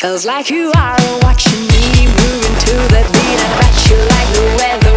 Feels like you are watching me move into the beat. I bet you like the weather.